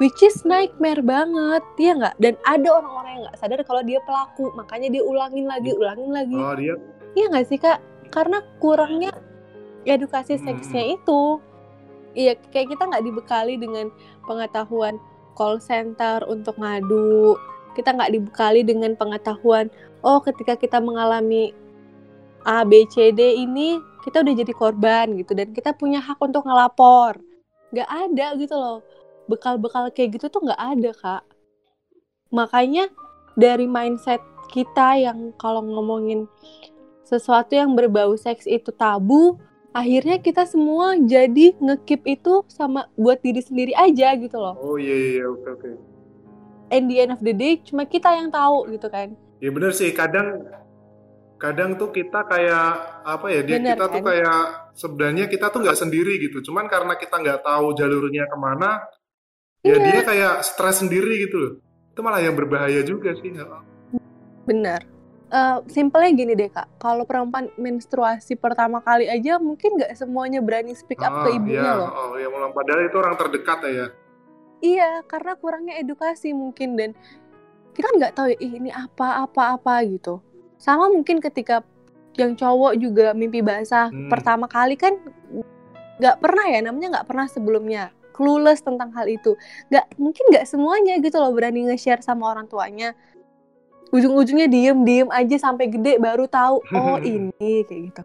Which is nightmare banget ya nggak? Dan ada orang-orang yang nggak sadar kalau dia pelaku makanya dia ulangin lagi ulangin lagi. Oh dia iya nggak sih kak? Karena kurangnya edukasi seksnya Hmm. itu. Iya kayak kita nggak dibekali dengan pengetahuan call center untuk ngadu. Kita nggak dibekali dengan pengetahuan oh ketika kita mengalami A B C D ini kita udah jadi korban gitu. Dan kita punya hak untuk ngelapor. Nggak ada gitu loh. Bekal-bekal kayak gitu tuh nggak ada kak. Makanya dari mindset kita yang kalau ngomongin sesuatu yang berbau seks itu tabu akhirnya kita semua jadi ngekip itu sama buat diri sendiri aja gitu loh. Oh iya iya iya, oke oke. And the end of the day cuma kita yang tahu gitu kan. Ya bener sih. Kadang kadang tuh kita kayak apa ya dia Bener, kita tuh kan? kayak sebenarnya kita tuh nggak sendiri gitu. Cuman karena kita nggak tahu jalurnya ke mana ya Iya. dia kayak stres sendiri gitu loh. Itu malah yang berbahaya juga sih. Benar Eh, simpelnya gini deh kak kalau perempuan menstruasi pertama kali aja mungkin nggak semuanya berani speak up ke Ah, ibunya iya, loh oh ya malah padahal itu orang terdekat ya Iya, karena kurangnya edukasi mungkin dan kita nggak tahu ya "Ih, ini apa apa apa gitu. Sama mungkin ketika yang cowok juga mimpi basah Hmm. pertama kali kan nggak pernah ya namanya nggak pernah sebelumnya clueless tentang hal itu. Nggak mungkin nggak semuanya gitu loh berani nge-share sama orang tuanya. Ujung-ujungnya diem-diem aja sampai gede baru tahu oh ini kayak gitu.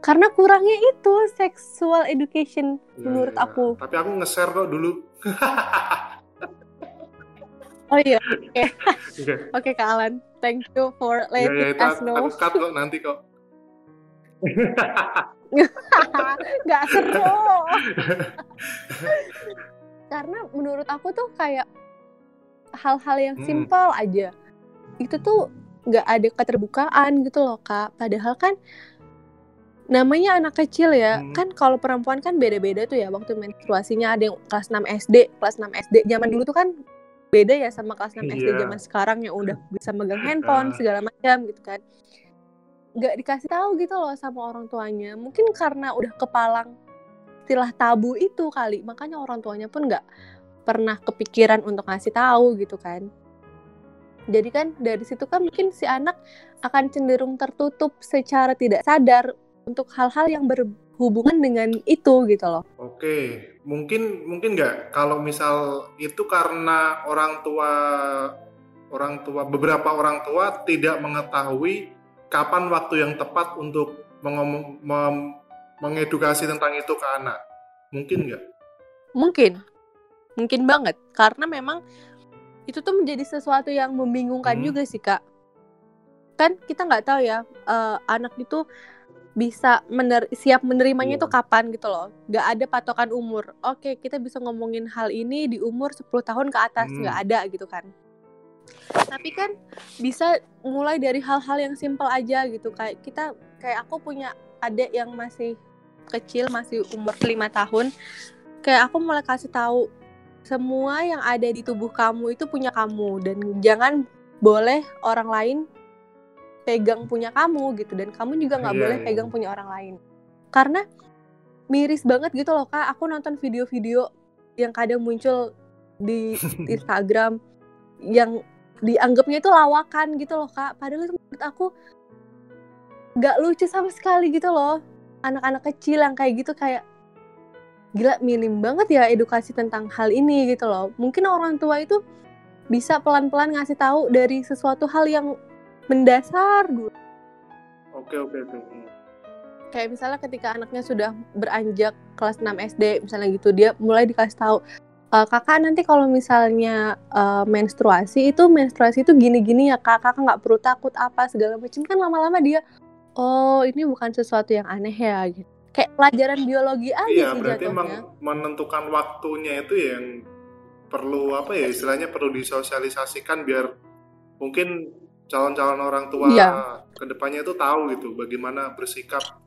Karena kurangnya itu sexual education Ya, menurut ya. aku. tapi aku nge-share kok dulu Oh iya, Oke. Oke Kak Alan, thank you for ya ya letting itu us aku, know. aku cut kok nanti kok Gak seru. Karena menurut aku tuh kayak hal-hal yang Hmm. simpel aja. Itu tuh gak ada keterbukaan gitu loh Kak. Padahal kan namanya anak kecil ya. Hmm. Kan kalau perempuan kan beda-beda tuh ya waktu menstruasinya ada yang kelas 6 SD, kelas 6 SD. Zaman dulu tuh kan beda ya sama kelas 6 SD Iya. zaman sekarang yang udah bisa megang handphone Ah. segala macam gitu kan. Gak dikasih tahu gitu loh sama orang tuanya. Mungkin karena udah kepalang istilah tabu itu kali. Makanya orang tuanya pun nggak pernah kepikiran untuk ngasih tahu gitu kan. Jadi kan dari situ kan mungkin si anak akan cenderung tertutup secara tidak sadar untuk hal-hal yang berhubungan dengan itu gitu loh. Oke, mungkin mungkin nggak kalau misal itu karena orang tua orang tua beberapa orang tua tidak mengetahui kapan waktu yang tepat untuk mengomong, mem- mengedukasi tentang itu ke anak. Mungkin nggak? Mungkin, mungkin banget karena memang itu tuh menjadi sesuatu yang membingungkan Hmm. juga sih kak. Kan kita nggak tahu ya eh, anak itu bisa mener siap menerimanya Iya. itu kapan gitu loh. Nggak ada patokan umur. Oke kita bisa ngomongin hal ini di umur 10 tahun ke atas Hmm. nggak ada gitu kan. Tapi kan bisa mulai dari hal-hal yang simpel aja gitu kayak kita kayak aku punya adik yang masih kecil masih umur lima tahun kayak aku mulai kasih tahu semua yang ada di tubuh kamu itu punya kamu dan jangan boleh orang lain pegang punya kamu gitu dan kamu juga nggak Iya, boleh iya. pegang punya orang lain. Karena miris banget gitu loh kak. Aku nonton video-video yang kadang muncul di Instagram yang dianggapnya itu lawakan gitu loh kak. Padahal itu menurut aku nggak lucu sama sekali gitu loh. Anak-anak kecil yang kayak gitu kayak gila minim banget ya edukasi tentang hal ini gitu loh. Mungkin orang tua itu bisa pelan-pelan ngasih tahu dari sesuatu hal yang mendasar dulu. Oke oke oke. kayak misalnya ketika anaknya sudah beranjak kelas 6 SD misalnya gitu dia mulai dikasih tahu "E, kakak nanti kalau misalnya eh, menstruasi itu menstruasi itu gini-gini ya kak. Kakak nggak perlu takut apa segala macam kan lama-lama dia oh ini bukan sesuatu yang aneh ya gitu kayak pelajaran biologi aja Iya, sih berarti jatuhnya emang menentukan waktunya itu yang perlu apa ya istilahnya perlu disosialisasikan biar mungkin calon-calon orang tua Iya. ke depannya itu tahu gitu bagaimana bersikap.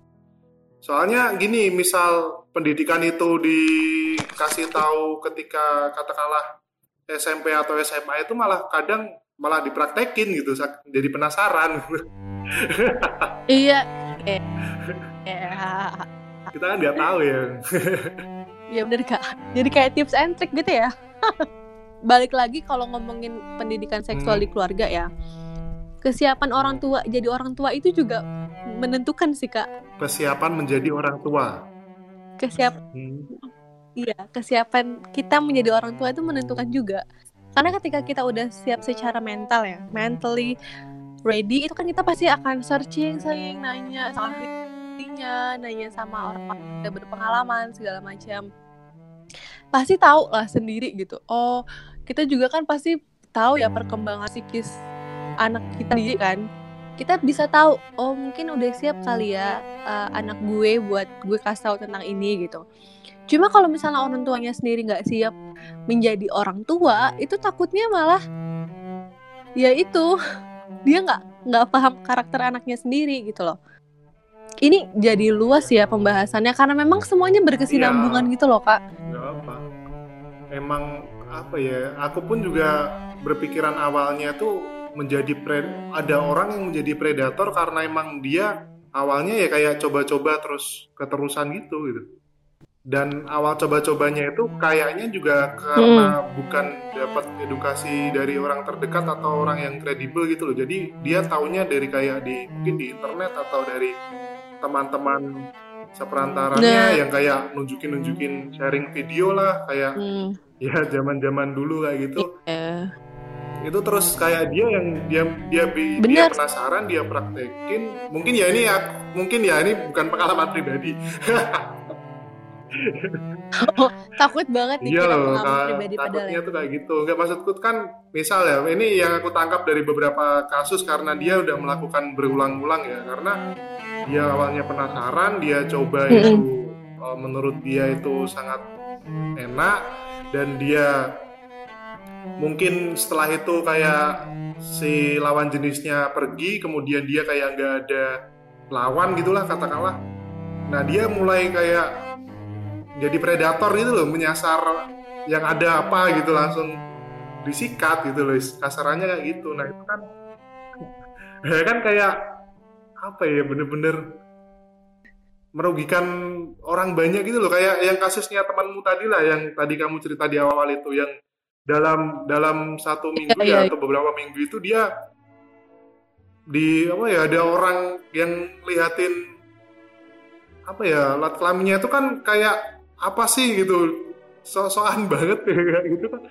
Soalnya gini, misal pendidikan itu dikasih tahu ketika katakanlah SMP atau SMA itu malah kadang malah dipraktekin gitu jadi penasaran iya iya kita kan nggak tahu ya. Iya bener kak. Jadi kayak tips and trick gitu ya. Balik lagi kalau ngomongin pendidikan seksual hmm. di keluarga ya. Kesiapan orang tua jadi orang tua itu juga menentukan sih kak. Kesiapan menjadi orang tua. Kesiapan hmm. iya kesiapan kita menjadi orang tua itu menentukan juga. Karena ketika kita udah siap secara mental ya mentally ready itu kan kita pasti akan searching sering nanya ahlinya nanya sama orang yang berpengalaman segala macam. Pasti tahu lah sendiri gitu. Oh kita juga kan pasti tahu ya perkembangan psikis anak kita sendiri kan. Kita bisa tahu oh mungkin udah siap kali ya uh, anak gue buat gue kasih tahu tentang ini gitu. Cuma kalau misalnya orang tuanya sendiri nggak siap menjadi orang tua itu takutnya malah ya itu dia nggak nggak paham karakter anaknya sendiri gitu loh ini jadi luas ya pembahasannya karena memang semuanya berkesinambungan ya, gitu loh kak. Gak apa. Emang apa ya? Aku pun juga berpikiran awalnya tuh menjadi pre ada orang yang menjadi predator karena emang dia awalnya ya kayak coba-coba terus keterusan gitu gitu. Dan awal coba-cobanya itu kayaknya juga karena hmm. bukan dapat edukasi dari orang terdekat atau orang yang kredibel gitu loh. Jadi dia taunya dari kayak di mungkin di internet atau dari teman-teman seperantaranya nah. yang kayak nunjukin-nunjukin sharing video lah kayak hmm. ya zaman-zaman dulu kayak gitu. Yeah. Itu terus kayak dia yang dia dia dia penasaran dia praktekin. Mungkin ya ini ya mungkin ya ini bukan pengalaman pribadi. oh, takut banget nih iya loh, pribadi takutnya ya. tuh kayak gitu. Enggak maksudku kan misal ya ini yang aku tangkap dari beberapa kasus karena dia udah melakukan berulang-ulang ya karena dia awalnya penasaran dia coba itu uh, menurut dia itu sangat enak dan dia mungkin setelah itu kayak si lawan jenisnya pergi kemudian dia kayak nggak ada lawan gitulah katakanlah. Nah dia mulai kayak jadi predator gitu loh menyasar yang ada apa gitu langsung disikat gitu loh kasarannya kayak gitu. Nah itu kan ya kan kayak apa ya bener-bener merugikan orang banyak gitu loh. Kayak yang kasusnya temanmu tadi lah yang tadi kamu cerita di awal itu yang dalam dalam satu minggu ya, ya, ya atau beberapa minggu itu dia di apa ya ada orang yang lihatin apa ya alat kelaminnya itu kan kayak apa sih gitu so-soan banget ya gitu kan